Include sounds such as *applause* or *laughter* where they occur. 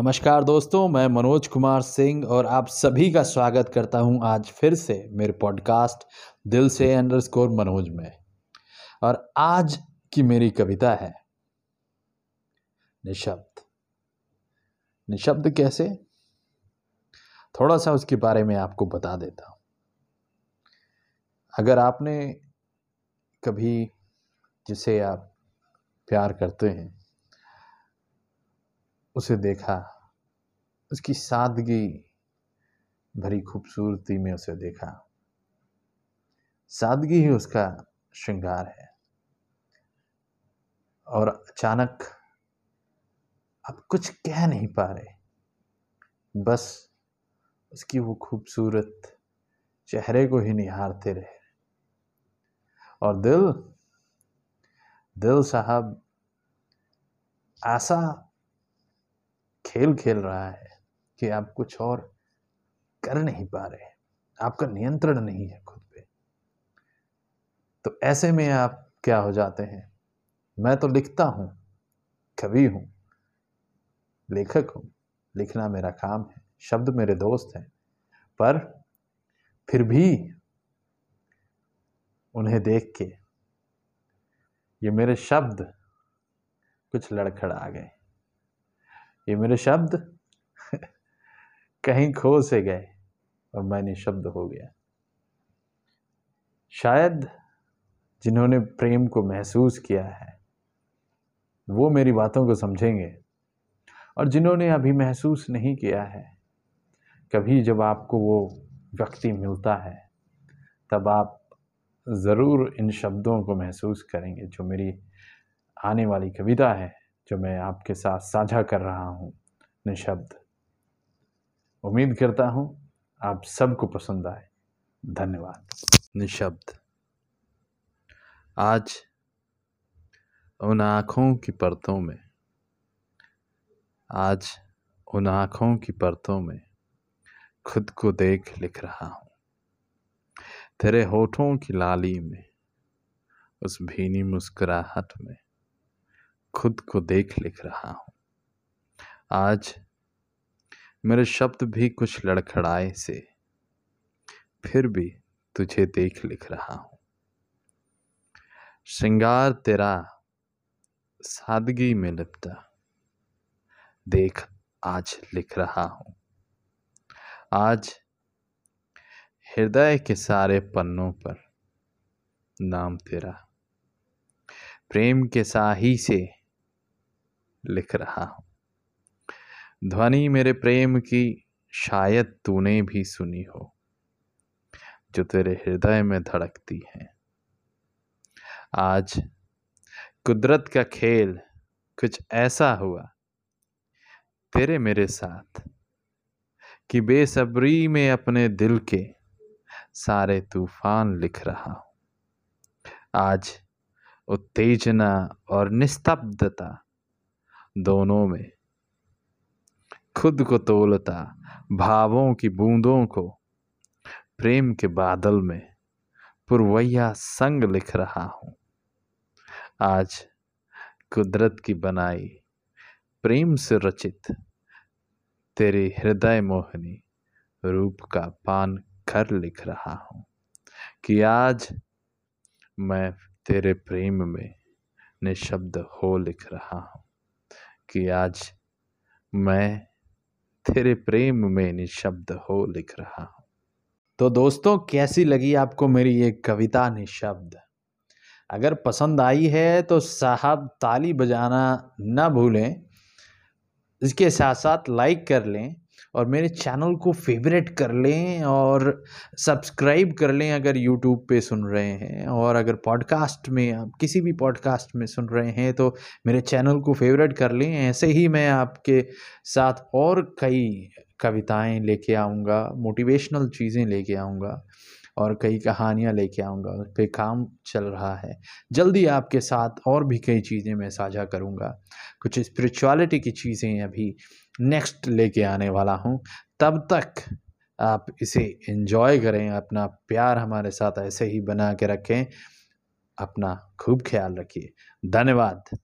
नमस्कार दोस्तों, मैं मनोज कुमार सिंह और आप सभी का स्वागत करता हूँ आज फिर से मेरे पॉडकास्ट दिल से अंडरस्कोर मनोज में। और आज की मेरी कविता है, निशब्द। निशब्द कैसे? थोड़ा सा उसके बारे में आपको बता देता हूँ। अगर आपने कभी जिसे आप प्यार करते हैं उसे देखा। उसकी सादगी भरी खूबसूरती में उसे देखा। सादगी ही उसका श्रृंगार है। और अचानक अब कुछ कह नहीं पा रहे। बस उसकी वो खूबसूरत चेहरे को ही निहारते रहे। और दिल दिल साहब ऐसा खेल खेल रहा है कि आप कुछ और कर नहीं पा रहे आपका नियंत्रण नहीं है खुद पे। तो ऐसे में आप क्या हो जाते हैं? मैं तो लिखता हूँ, कवि हूँ, लेखक हूँ, लिखना मेरा काम है, शब्द मेरे दोस्त हैं। पर फिर भी उन्हें देख के ये मेरे शब्द कुछ लड़खड़ा गए। ये मेरे शब्द *laughs* कहीं खो से गए और मैं निशब्द हो गया। शायद जिन्होंने प्रेम को महसूस किया है, वो मेरी बातों को समझेंगे और जिन्होंने अभी महसूस नहीं किया है, कभी जब आपको वो व्यक्ति मिलता है, तब आप ज़रूर इन शब्दों को महसूस करेंगे जो मेरी आने वाली कविता है। जो मैं आपके साथ साझा कर रहा हूँ, निशब्द। उम्मीद करता हूँ आप सबको पसंद आए। धन्यवाद। निशब्द। आज उन आँखों की परतों में, आज उन आँखों की परतों में खुद को देख लिख रहा हूँ। तेरे होठों की लाली में, उस भीनी मुस्कुराहट में खुद को देख लिख रहा हूँ। आज मेरे शब्द भी कुछ लड़खड़ाए से, फिर भी तुझे देख लिख रहा हूँ। श्रृंगार तेरा सादगी में लिपटा, देख आज लिख रहा हूँ। आज हृदय के सारे पन्नों पर नाम तेरा, प्रेम के साही से लिख रहा हूँ। ध्वनि मेरे प्रेम की शायद तूने भी सुनी हो, जो तेरे हृदय में धड़कती है। आज कुदरत का खेल कुछ ऐसा हुआ, तेरे मेरे साथ, कि बेसब्री में अपने दिल के सारे तूफ़ान लिख रहा हूँ। आज उत्तेजना और निस्तब्धता दोनों में। खुद को तोलता, भावों की बूंदों को, प्रेम के बादल में, पुरवैया संग लिख रहा हूँ। आज कुदरत की बनाई, प्रेम से रचित, तेरे हृदय मोहनी रूप का पान कर लिख रहा हूँ कि आज मैं तेरे प्रेम में निशब्द हो लिख रहा हूँ। कि आज मैं तेरे प्रेम में निशब्द हो लिख रहा हूँ। तो दोस्तों, कैसी लगी आपको मेरी ये कविता निशब्द? अगर पसंद आई है तो साहब ताली बजाना ना भूलें। इसके साथ साथ लाइक कर लें। और मेरे चैनल को फेवरेट कर लें और सब्सक्राइब कर लें अगर यूट्यूब पे सुन रहे हैं और अगर पॉडकास्ट में आप किसी भी पॉडकास्ट में सुन रहे हैं तो मेरे चैनल को फेवरेट कर लें। ऐसे ही मैं आपके साथ और कई कविताएँ लेके आऊँगा मोटिवेशनल चीज़ें लेके आऊँगा और कई कहानियाँ लेके आऊँगा, उस पर काम चल रहा है। जल्दी आपके साथ और भी कई चीज़ें मैं साझा करूँगा। कुछ स्पिरिचुअलिटी की चीज़ें अभी नेक्स्ट लेके आने वाला हूँ। तब तक आप इसे इन्जॉय करें, अपना प्यार हमारे साथ ऐसे ही बना के रखें। अपना खूब ख्याल रखिए। धन्यवाद।